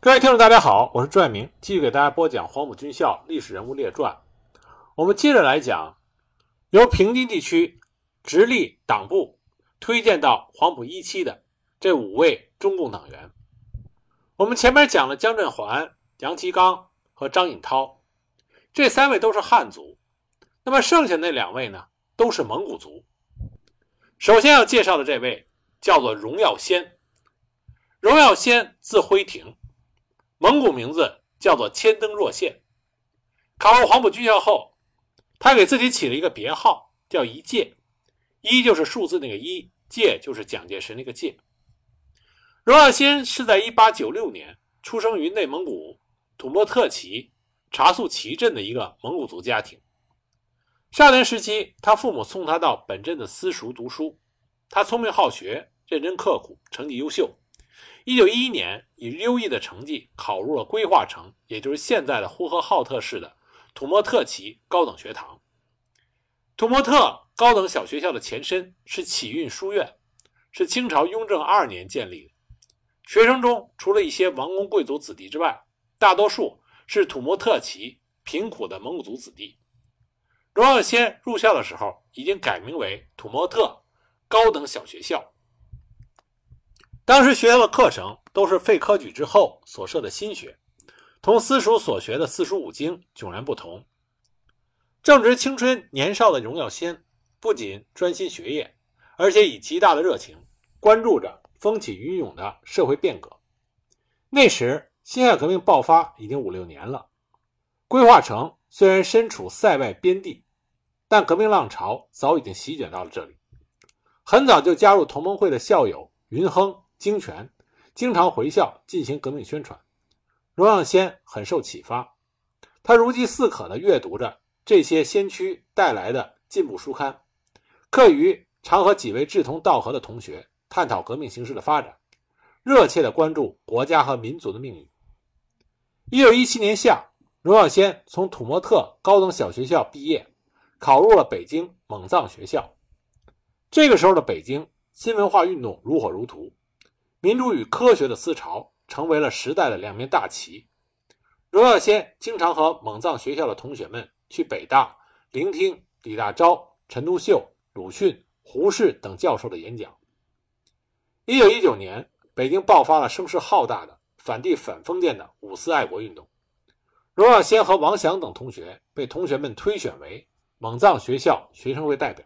各位听众，大家好，我是朱爱明，继续给大家播讲《黄埔军校历史人物列传》。我们接着来讲，由平津地区直隶党部推荐到黄埔一期的这五位中共党员。我们前面讲了姜振寰、杨其刚和张颖涛，这三位都是汉族。那么剩下那两位呢，都是蒙古族。首先要介绍的这位叫做荣耀先，荣耀先字辉庭。蒙古名字叫做千灯若县，考入黄埔军校后，他给自己起了一个别号，叫一介。一就是数字那个一，介就是蒋介石那个介。荣耀先是在1896年出生于内蒙古土默特旗察素旗镇的一个蒙古族家庭。少年时期，他父母送他到本镇的私塾读书，他聪明好学，认真刻苦，成绩优秀。一九一一年，以优异的成绩考入了规划城，也就是现在的呼和浩特市的土默特旗高等学堂。土默特高等小学校的前身是启运书院，是清朝雍正二年建立的。学生中，除了一些王公贵族子弟之外，大多数是土默特旗贫苦的蒙古族子弟。荣耀先入校的时候，已经改名为土默特高等小学校。当时学校的课程都是废科举之后所设的新学，同私塾所学的四书五经迥然不同。正值青春年少的荣耀先，不仅专心学业，而且以极大的热情关注着风起云涌的社会变革。那时辛亥革命爆发已经五六年了，规划城虽然身处塞外边地，但革命浪潮早已经席卷到了这里。很早就加入同盟会的校友云亨。精权，经常回校进行革命宣传。荣耀先很受启发，他如饥似渴地阅读着这些先驱带来的进步书刊，课余常和几位志同道合的同学探讨革命形势的发展，热切地关注国家和民族的命运。一九一七年夏，荣耀先从土默特高等小学校毕业，考入了北京蒙藏学校。这个时候的北京，新文化运动如火如荼。民主与科学的思潮成为了时代的两面大旗。荣耀先经常和蒙藏学校的同学们去北大聆听李大钊、陈独秀、鲁迅、胡适等教授的演讲。一九一九年，北京爆发了声势浩大的反帝反封建的五四爱国运动。荣耀先和王祥等同学被同学们推选为蒙藏学校学生会代表，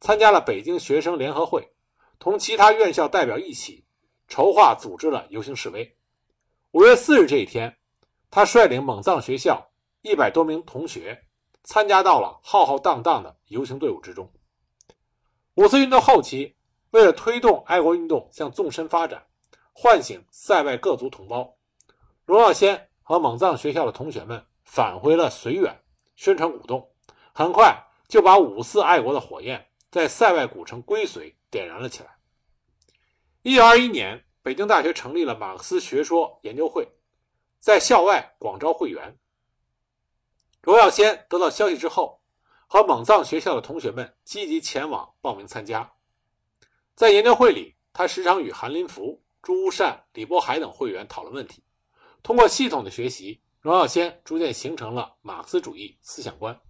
参加了北京学生联合会，同其他院校代表一起。筹划组织了游行示威。五月四日这一天，他率领蒙藏学校一百多名同学参加到了浩浩荡荡的游行队伍之中。五四运动后期，为了推动爱国运动向纵深发展，唤醒塞外各族同胞，荣耀先和蒙藏学校的同学们返回了绥远，宣传鼓动，很快就把五四爱国的火焰在塞外古城归绥点燃了起来。一九二一年，北京大学成立了马克思学说研究会，在校外广招会员。罗耀先得到消息之后，和蒙藏学校的同学们积极前往报名参加。在研究会里，他时常与韩林福、朱屋善、李波海等会员讨论问题。通过系统的学习，荣耀先逐渐形成了马克思主义思想观。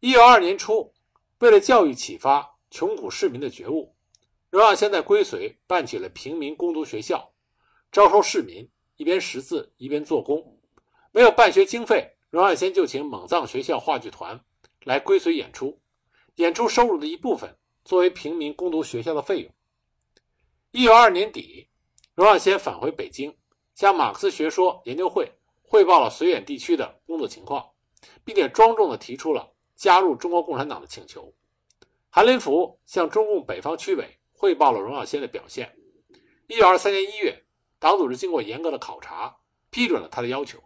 一九二二年初，为了教育启发穷苦市民的觉悟。荣耀先在归绥办起了平民工读学校，招收市民，一边识字一边做工。没有办学经费，荣耀先就请蒙藏学校话剧团来归绥演出，演出收入的一部分作为平民攻读学校的费用。一九二二年底，荣耀先返回北京，向马克思学说研究会汇报了绥远地区的工作情况，并且庄重地提出了加入中国共产党的请求。韩林福向中共北方区委。汇报了荣耀先的表现。一九二三年一月，党组织经过严格的考察，批准了他的要求。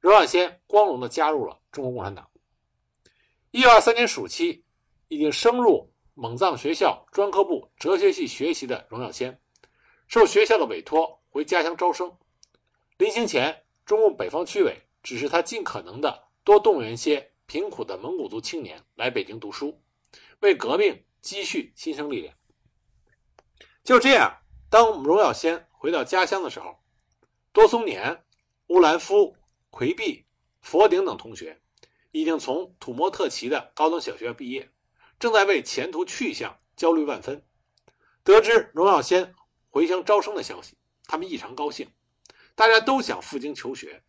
荣耀先光荣地加入了中国共产党。一九二三年暑期，已经升入蒙藏学校专科部哲学系学习的荣耀先，受学校的委托回家乡招生。临行前，中共北方区委指示他尽可能的多动员些贫苦的蒙古族青年来北京读书，为革命积蓄新生力量。就这样，当荣耀先回到家乡的时候，多松年、乌兰夫、奎毕、佛顶等同学已经从土默特旗的高等小学毕业，正在为前途去向焦虑万分。得知荣耀先回乡招生的消息，他们异常高兴，大家都想赴京求学。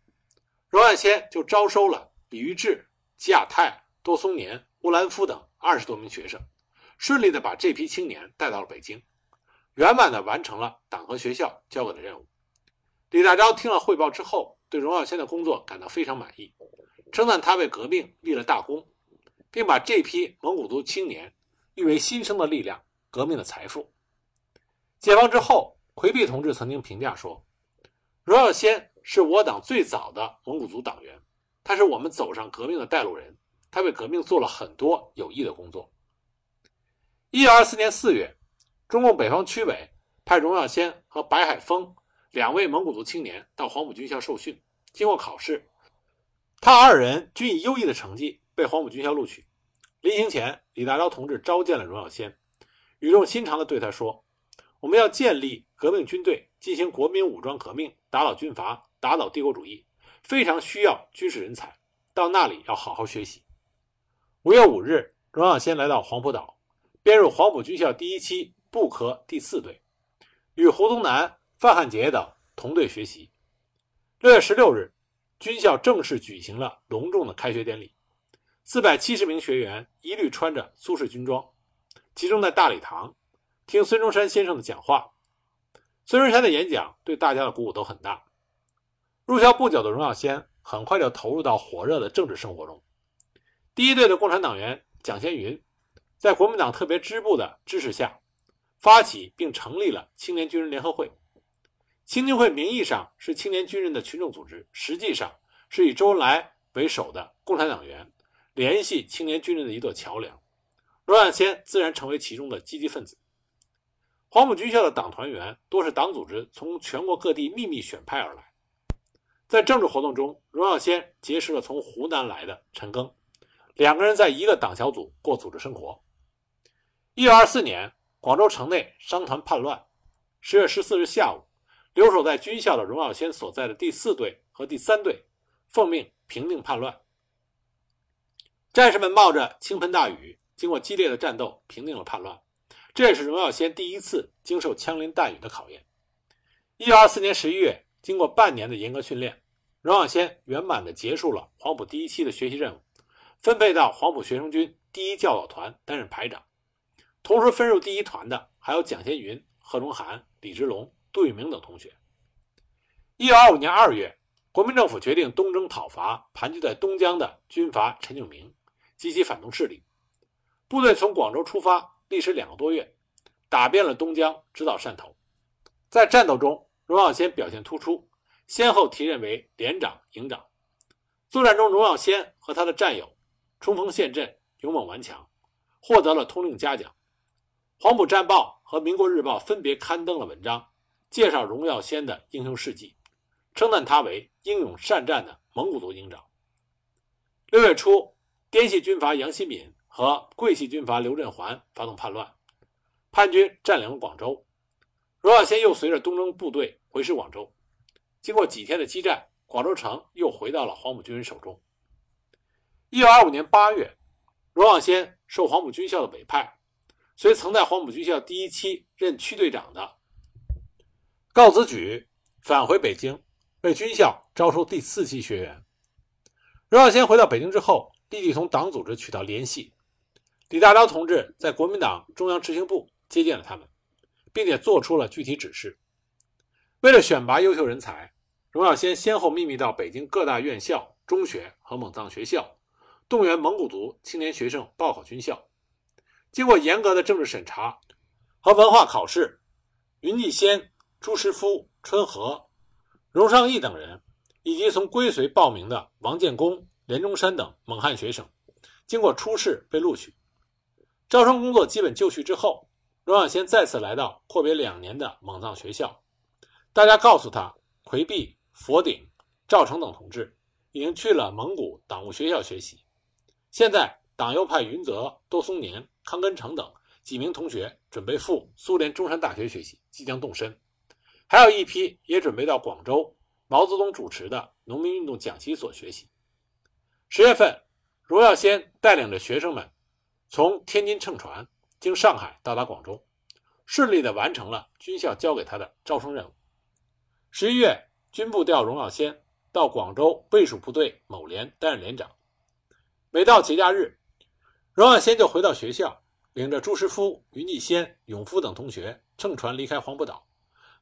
荣耀先就招收了李玉志、吉亚泰、多松年、乌兰夫等二十多名学生，顺利的把这批青年带到了北京，圆满的完成了党和学校交给的任务。李大钊听了汇报之后，对荣耀先的工作感到非常满意，称赞他为革命立了大功，并把这批蒙古族青年誉为新生的力量、革命的财富。解放之后，奎弼同志曾经评价说：“荣耀先是我党最早的蒙古族党员，他是我们走上革命的带路人，他为革命做了很多有益的工作。”一九二四年四月，中共北方区委派荣耀先和白海峰。两位蒙古族青年到黄埔军校受训，经过考试，他二人均以优异的成绩被黄埔军校录取。临行前，李大钊同志召见了荣耀先，语重心长地对他说：“我们要建立革命军队，进行国民武装革命，打倒军阀，打倒帝国主义，非常需要军事人才，到那里要好好学习。”五月五日，荣耀先来到黄埔岛，编入黄埔军校第一期步科第四队，与胡宗南。范汉杰等同队学习。六月十六日，军校正式举行了隆重的开学典礼。四百七十名学员一律穿着苏式军装，集中在大礼堂听孙中山先生的讲话。孙中山的演讲对大家的鼓舞都很大。入校不久的荣耀先很快就投入到火热的政治生活中。第一队的共产党员蒋先云，在国民党特别支部的支持下，发起并成立了青年军人联合会。青年会名义上是青年军人的群众组织，实际上是以周恩来为首的共产党员联系青年军人的一座桥梁。荣耀先自然成为其中的积极分子。黄埔军校的党团员多是党组织从全国各地秘密选派而来。在政治活动中，荣耀先结识了从湖南来的陈赓，两个人在一个党小组过组织生活。一九二四年，广州城内商团叛乱。十月十四日下午。留守在军校的荣耀先所在的第四队和第三队，奉命平定叛乱。战士们冒着倾盆大雨，经过激烈的战斗，平定了叛乱。这也是荣耀先第一次经受枪林弹雨的考验。一九二四年十一月，经过半年的严格训练，荣耀先圆满地结束了黄埔第一期的学习任务，分配到黄埔学生军第一教导团担任排长。同时分入第一团的还有蒋先云、贺中涵、李之龙。杜聿明等同学。一九二五年二月，国民政府决定东征讨伐盘踞在东江的军阀陈炯明及其反动势力。部队从广州出发，历时两个多月，打遍了东江，直到汕头。在战斗中，荣耀先表现突出，先后提任为连长、营长。作战中，荣耀先和他的战友冲锋陷阵，勇猛顽强，获得了通令嘉奖。黄埔战报和民国日报分别刊登了文章。介绍荣耀先的英雄事迹，称赞他为英勇善战的蒙古族营长。六月初，滇系军阀杨新敏和桂系军阀刘振环发动叛乱，叛军占领了广州。荣耀先又随着东征部队回师广州。经过几天的激战，广州城又回到了黄埔军人手中。一九二五年八月，荣耀先受黄埔军校的委派，所以曾在黄埔军校第一期任区队长的。告子举返回北京，为军校招收第四期学员。荣耀先回到北京之后，立即同党组织取得联系。李大钊同志在国民党中央执行部接见了他们，并且做出了具体指示。为了选拔优秀人才，荣耀先先后秘密到北京各大院校、中学和蒙藏学校，动员蒙古族青年学生报考军校。经过严格的政治审查和文化考试，云继先。朱师夫、春和、荣尚义等人，以及从归绥报名的王建功、连中山等蒙汉学生，经过初试被录取。招生工作基本就绪之后，荣耀先再次来到阔别两年的蒙藏学校。大家告诉他，奎弼、佛顶、赵成等同志已经去了蒙古党务学校学习。现在党又派云泽、多松年、康根成等几名同学准备赴苏联中山大学学习，即将动身。还有一批也准备到广州毛泽东主持的农民运动讲习所学习。十月份，荣耀先带领着学生们从天津乘船经上海到达广州，顺利地完成了军校交给他的招生任务。十一月，军部调荣耀先到广州卫戍部队某连担任连长。每到节假日，荣耀先就回到学校，领着朱师夫、云继先、永夫等同学乘船离开黄埔岛，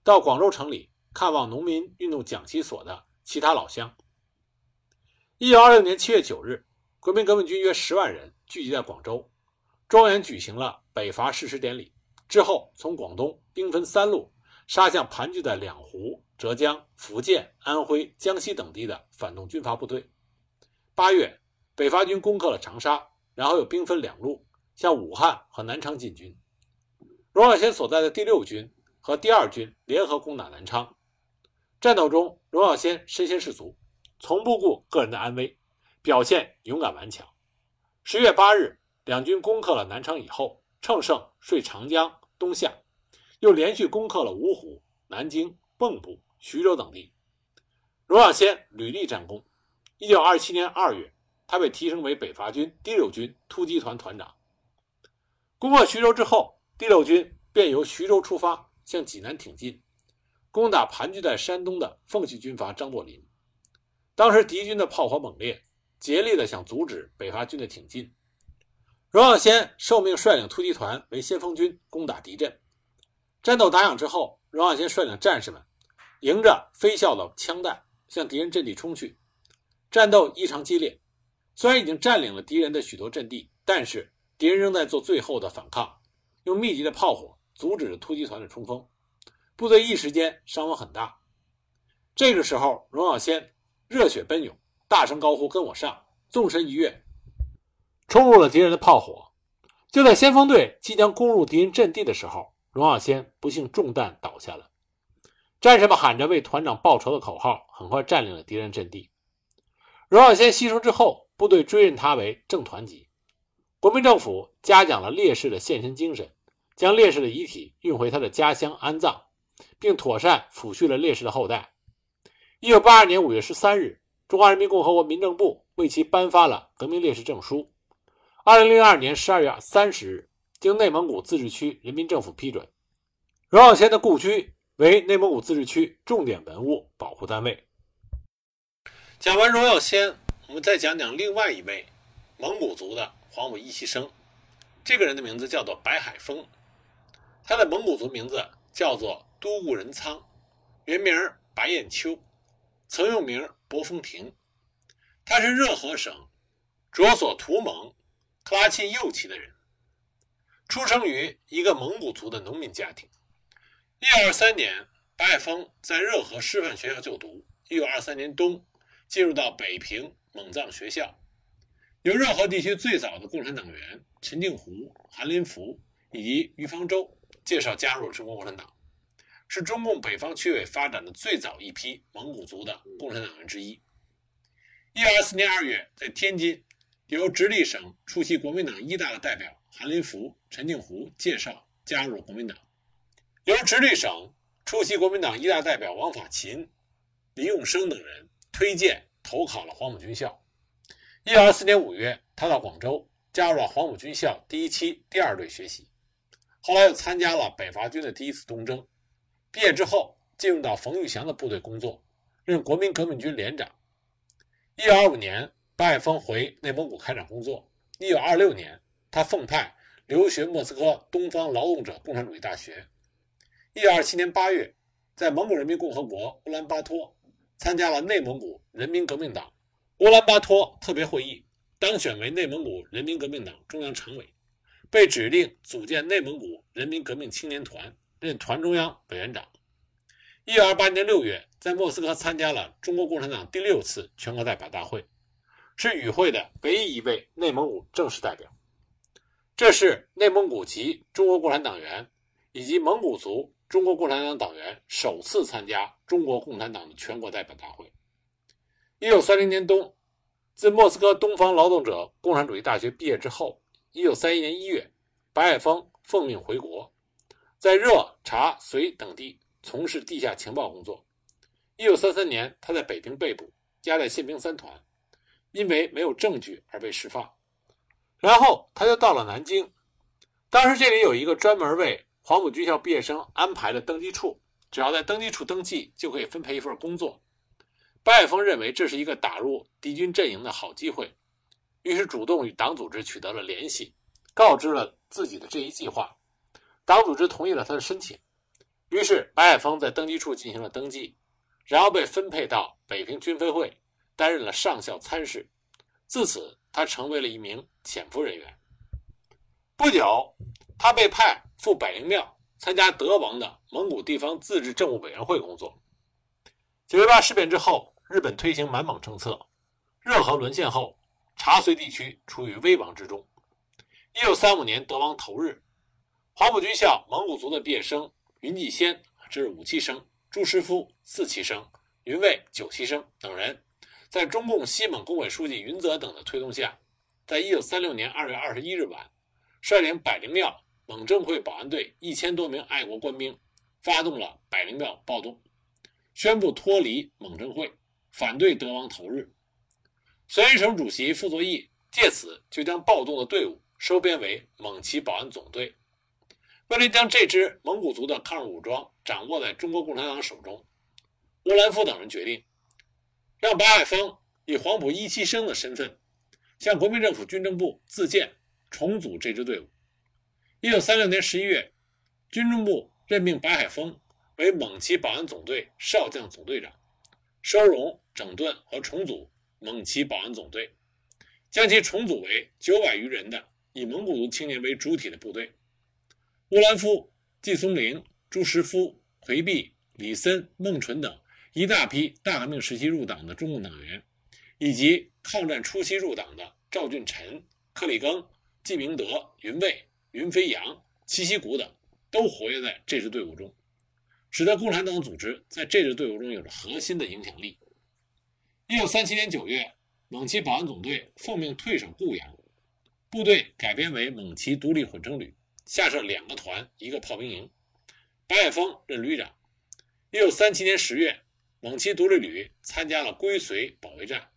到广州城里看望农民运动讲习所的其他老乡。一九二六年七月九日，国民革命军约十万人聚集在广州，庄严举行了北伐誓师典礼。之后，从广东兵分三路杀向盘踞在两湖、浙江、福建、安徽、江西等地的反动军阀部队。八月，北伐军攻克了长沙，然后又兵分两路向武汉和南昌进军。荣耀先所在的第六军和第二军联合攻打南昌。战斗中，荣耀先身先士卒。从不顾个人的安危，表现勇敢顽强。十月八日，两军攻克了南昌以后，乘胜顺长江东下，又连续攻克了芜湖、南京、蚌埠、徐州等地。荣耀先屡立战功。一九二七年二月，他被提升为北伐军第六军突击团团长。攻克徐州之后，第六军便由徐州出发，向济南挺进，攻打盘踞在山东的奉系军阀张作霖。当时敌军的炮火猛烈，竭力的想阻止北伐军的挺进。荣耀先受命率领突击团为先锋军攻打敌阵。战斗打响之后，荣耀先率领战士们迎着飞啸的枪弹向敌人阵地冲去。战斗异常激烈，虽然已经占领了敌人的许多阵地，但是敌人仍在做最后的反抗，用密集的炮火阻止着突击团的冲锋。部队一时间伤亡很大。这个时候，荣耀先。热血奔涌，大声高呼：“跟我上！”纵身一跃，冲入了敌人的炮火。就在先锋队即将攻入敌人阵地的时候，荣耀先不幸中弹倒下了。战士们喊着为团长报仇的口号，很快占领了敌人阵地。荣耀先牺牲之后，部队追认他为正团级。国民政府嘉奖了烈士的献身精神，将烈士的遗体运回他的家乡安葬，并妥善抚恤了烈士的后代。一九八二年五月十三日，中华人民共和国民政部为其颁发了革命烈士证书。二零零二年十二月三十日，经内蒙古自治区人民政府批准，荣耀先的故居为内蒙古自治区重点文物保护单位。讲完荣耀先，我们再讲讲另外一位蒙古族的黄埔一期生。这个人的名字叫做白海峰，他的蒙古族名字叫做都固仁仓，原名白彦秋。曾用名博风亭，他是热河省卓索图盟克拉沁右旗的人，出生于一个蒙古族的农民家庭。一九二三年，白海峰在热河师范学校就读。一九二三年冬，进入到北平蒙藏学校，由热河地区最早的共产党员陈定湖、韩林福以及于方舟介绍加入中国共产党。是中共北方区委发展的最早一批蒙古族的共产党员之一。一九二四年二月，在天津，由直隶省出席国民党一大的代表韩林福、陈定湖介绍加入国民党；由直隶省出席国民党一大代表王法勤、林永生等人推荐投考了黄埔军校。一九二四年五月，他到广州加入了黄埔军校第一期第二队学习，后来又参加了北伐军的第一次东征。毕业之后，进入到冯玉祥的部队工作，任国民革命军连长。一九二五年，白海峰回内蒙古开展工作。一九二六年，他奉派留学莫斯科东方劳动者共产主义大学。一九二七年八月，在蒙古人民共和国乌兰巴托参加了内蒙古人民革命党乌兰巴托特别会议，当选为内蒙古人民革命党中央常委，被指令组建内蒙古人民革命青年团。任团中央委员长。一九二八年六月，在莫斯科参加了中国共产党第六次全国代表大会，是与会的唯一一位内蒙古正式代表。这是内蒙古籍中国共产党员以及蒙古族中国共产党党员首次参加中国共产党的全国代表大会。一九三零年冬，自莫斯科东方劳动者共产主义大学毕业之后，一九三一年一月，白海峰奉命回国。在热、察、绥等地从事地下情报工作。一九三三年，他在北平被捕，押在宪兵三团，因为没有证据而被释放。然后他就到了南京，当时这里有一个专门为黄埔军校毕业生安排的登记处，只要在登记处登记，就可以分配一份工作。白海峰认为这是一个打入敌军阵营的好机会，于是主动与党组织取得了联系，告知了自己的这一计划。党组织同意了他的申请，于是白海峰在登记处进行了登记，然后被分配到北平军分会，担任了上校参事。自此，他成为了一名潜伏人员。不久，他被派赴百灵庙参加德王的蒙古地方自治政务委员会工作。九一八事变之后，日本推行满蒙政策，热河沦陷后，察绥地区处于危亡之中。一九三五年德王头日。黄埔军校蒙古族的毕业生云继先，这是五期生；朱师夫四期生；云卫九期生等人，在中共西蒙工委书记云泽等的推动下，在一九三六年二月二十一日晚，率领百灵庙蒙政会保安队一千多名爱国官兵，发动了百灵庙暴动，宣布脱离蒙政会，反对德王头日。绥远省主席傅作义借此就将暴动的队伍收编为蒙旗保安总队。为了将这支蒙古族的抗日武装掌握在中国共产党手中，乌兰夫等人决定让白海峰以黄埔一期生的身份向国民政府军政部自荐，重组这支队伍。一九三六年十一月，军政部任命白海峰为蒙旗保安总队少将总队长，收容、整顿和重组蒙旗保安总队，将其重组为九百余人的以蒙古族青年为主体的部队。乌兰夫、季松龄、朱石夫、奎弼、李森、孟纯等一大批大革命时期入党的中共党员，以及抗战初期入党的赵俊臣、克里庚、季明德、云卫、云飞扬、戚锡谷等，都活跃在这支队伍中，使得共产党组织在这支队伍中有着核心的影响力。一九三七年九月，蒙旗保安总队奉命退守固阳，部队改编为蒙旗独立混成旅。下设两个团，一个炮兵营，白海峰任旅长。一九三七年十月，蒙旗独立旅参加了归绥保卫战，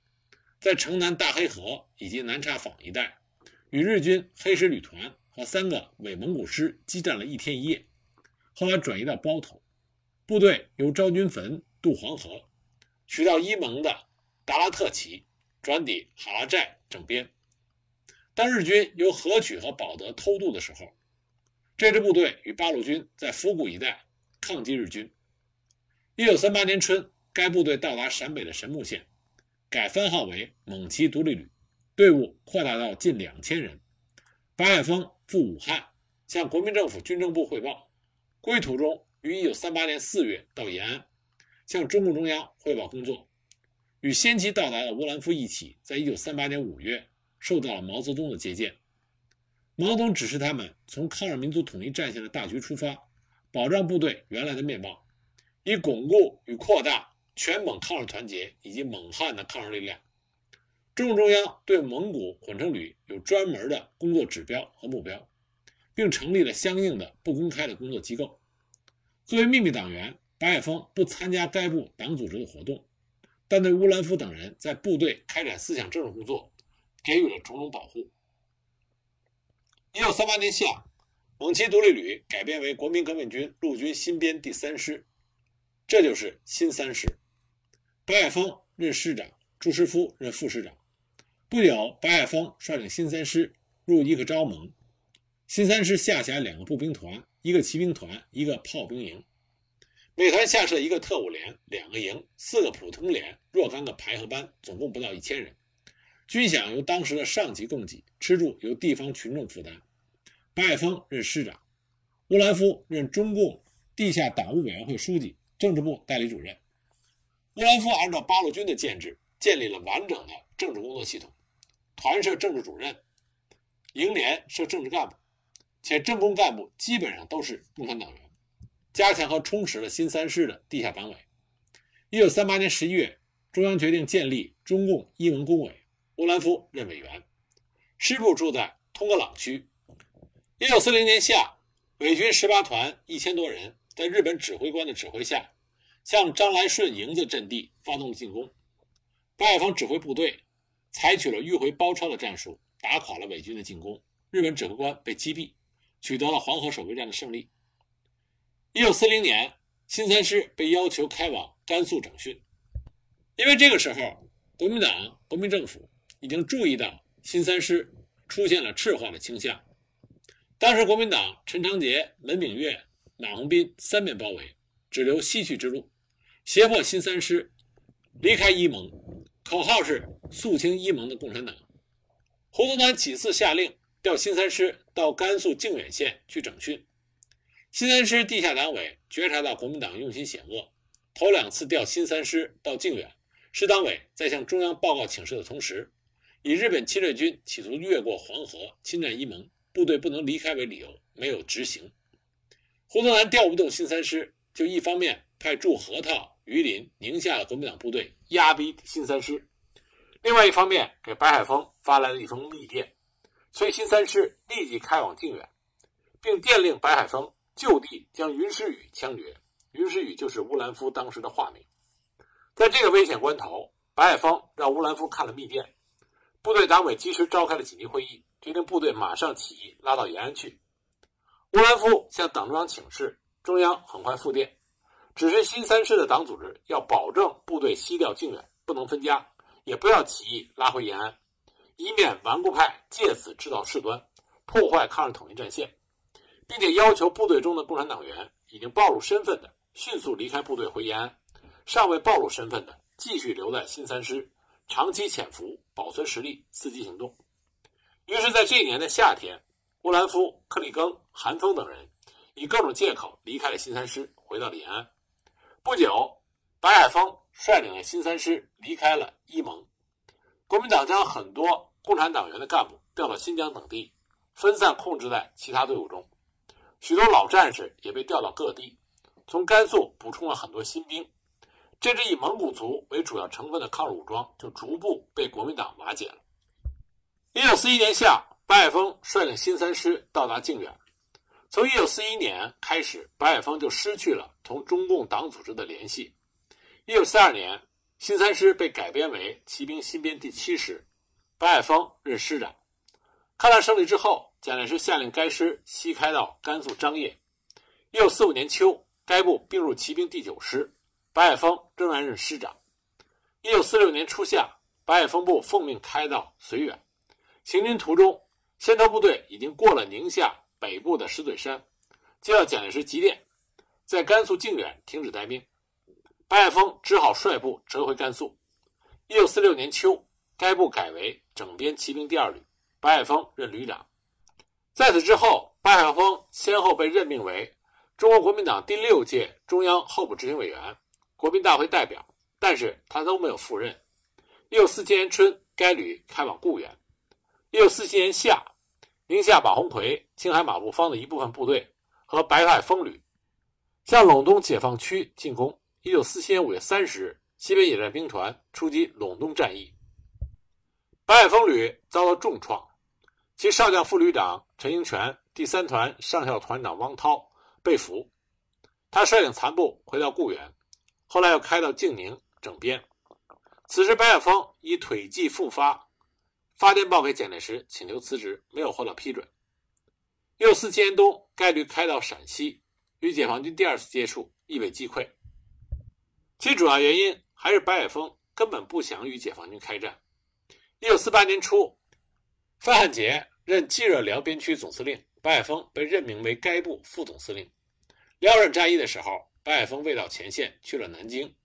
在城南大黑河以及南茶坊一带，与日军黑石旅团和三个伪蒙古师激战了一天一夜。后来转移到包头，部队由昭君坟渡黄河，取到伊蒙的达拉特旗，转抵哈拉寨整编。当日军由河曲和保德偷渡的时候，这支部队与八路军在府谷一带抗击日军。一九三八年春，该部队到达陕北的神木县，改番号为蒙旗独立旅，队伍扩大到近两千人。白海峰赴武汉，向国民政府军政部汇报。归途中，于一九三八年四月到延安，向中共中央汇报工作。与先期到达的乌兰夫一起，在一九三八年五月受到了毛泽东的接见。毛泽东指示他们从抗日民族统一战线的大局出发，保障部队原来的面貌，以巩固与扩大全蒙抗日团结以及蒙汉的抗日力量。中共中央对蒙古混成旅有专门的工作指标和目标，并成立了相应的不公开的工作机构。作为秘密党员，白海峰不参加该部党组织的活动，但对乌兰夫等人在部队开展思想政治工作给予了种种保护。一九三八年夏，蒙旗独立旅改编为国民革命军陆军新编第三师，这就是新三师。白海峰任师长，朱师夫任副师长。不久，白海峰率领新三师入伊克昭盟。新三师下辖两个步兵团、一个骑兵团、一个炮兵营，每团下设一个特务连、两个营、四个普通连、若干个排和班，总共不到一千人。军饷由当时的上级供给，吃住由地方群众负担。白海峰任师长，乌兰夫任中共地下党务委员会书记、政治部代理主任。乌兰夫按照八路军的建制，建立了完整的政治工作系统，团设政治主任，营连设政治干部，且政工干部基本上都是共产党员，加强和充实了新三师的地下党委。一九三八年十一月，中央决定建立中共一文工委，乌兰夫任委员，师部住在通格朗区。一九四零年夏，伪军十八团一千多人，在日本指挥官的指挥下，向张来顺营子阵地发动了进攻。白海峰指挥部队采取了迂回包抄的战术，打垮了伪军的进攻。日本指挥官被击毙，取得了黄河守备战的胜利。一九四零年，新三师被要求开往甘肃整训，因为这个时候国民党、国民政府已经注意到新三师出现了赤化的倾向。当时国民党陈长捷、门炳月、马鸿宾三面包围，只留西去之路，胁迫新三师离开伊蒙。口号是“肃清伊盟的共产党”。胡宗南几次下令调新三师到甘肃靖远县去整训。新三师地下党委觉察到国民党用心险恶，头两次调新三师到靖远，师党委在向中央报告请示的同时，以日本侵略军企图越过黄河侵占伊盟，部队不能离开为理由，没有执行。胡宗南调不动新三师，就一方面派驻河套。榆林、宁夏的国民党部队压逼新三师，另外一方面给白海峰发来了一封密电，催新三师立即开往靖远，并电令白海峰就地将云师宇枪决。云师宇就是乌兰夫当时的化名。在这个危险关头，白海峰让乌兰夫看了密电，部队党委及时召开了紧急会议，决定部队马上起义，拉到延安去。乌兰夫向党中央请示，中央很快复电。只是新三师的党组织要保证部队西调靖远，不能分家，也不要起义拉回延安，以免顽固派借此制造事端，破坏抗日统一战线，并且要求部队中的共产党员已经暴露身份的迅速离开部队回延安，尚未暴露身份的继续留在新三师，长期潜伏，保存实力，伺机行动。于是，在这一年的夏天，乌兰夫、克里庚、韩峰等人以各种借口离开了新三师，回到了延安。不久，白海峰率领的新三师离开了伊蒙。国民党将很多共产党员的干部调到新疆等地，分散控制在其他队伍中。许多老战士也被调到各地，从甘肃补充了很多新兵。这支以蒙古族为主要成分的抗日武装就逐步被国民党瓦解了。一九四一年夏，白海峰率领新三师到达靖远。从一九四一年开始，白海峰就失去了同中共党组织的联系。一九四二年，新三师被改编为骑兵新编第七师，白海峰任师长。抗战胜利之后，蒋介石下令该师西开到甘肃张掖。一九四五年秋，该部并入骑兵第九师，白海峰仍然任师长。一九四六年初夏，白海峰部奉命开到绥远，行军途中，先头部队已经过了宁夏。北部的石嘴山，接到蒋介石急电，在甘肃靖远停止待兵，白海峰只好率部折回甘肃。一九四六年秋，该部改为整编骑兵第二旅，白海峰任旅长。在此之后，白海峰先后被任命为中国国民党第六届中央候补执行委员、国民大会代表，但是他都没有赴任。一九四七年春，该旅开往固原。一九四七年夏。宁夏马鸿逵、青海马步芳的一部分部队和白海风旅向陇东解放区进攻。一九四七年五月三十日，西北野战兵团出击陇东战役，白海风旅遭到重创，其少将副旅长陈英全、第三团上校团长汪涛被俘。他率领残部回到固原，后来又开到靖宁整编。此时，白海峰已腿疾复发。发电报给蒋介石，请求辞职，没有获到批准。六四七年冬，概率开到陕西，与解放军第二次接触，亦被击溃。其主要原因还是白海峰根本不想与解放军开战。一九四八年初，范汉杰任冀热辽边区总司令，白海峰被任命为该部副总司令。辽沈战役的时候，白海峰未到前线，去了南京。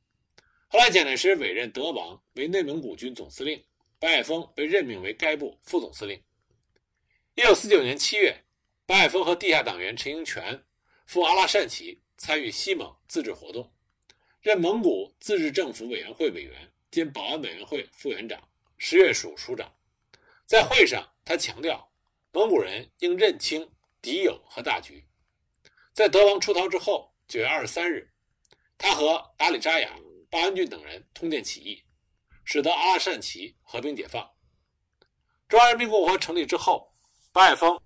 后来，蒋介石委任德王为内蒙古军总司令。白海峰被任命为该部副总司令。一九四九年七月，白海峰和地下党员陈英全赴阿拉善旗参与西蒙自治活动，任蒙古自治政府委员会委员兼保安委员会副委员长、十月署署长。在会上，他强调，蒙古人应认清敌友和大局。在德王出逃之后，九月二十三日，他和达里扎雅、巴安俊等人通电起义。使得阿拉善旗和平解放。中华人民共和国成立之后，白海峰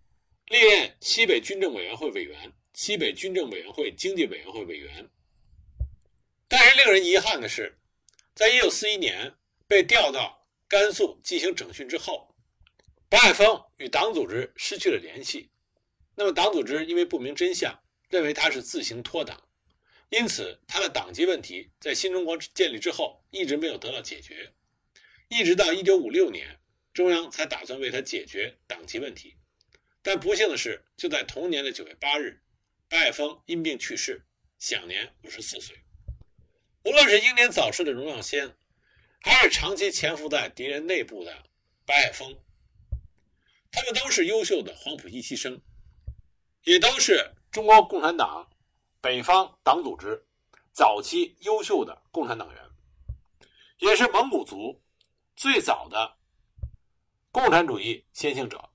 历任西北军政委员会委员、西北军政委员会经济委员会委员。但是令人遗憾的是，在一九四一年被调到甘肃进行整训之后，白海峰与党组织失去了联系。那么，党组织因为不明真相，认为他是自行脱党，因此他的党籍问题在新中国建立之后一直没有得到解决，一直到一九五六年，中央才打算为他解决党籍问题。但不幸的是，就在同年的九月八日，白海峰因病去世，享年五十四岁。无论是英年早逝的荣耀先，还是长期潜伏在敌人内部的白海峰，他们都是优秀的黄埔一期生。也都是中国共产党北方党组织早期优秀的共产党员，也是蒙古族最早的共产主义先行者。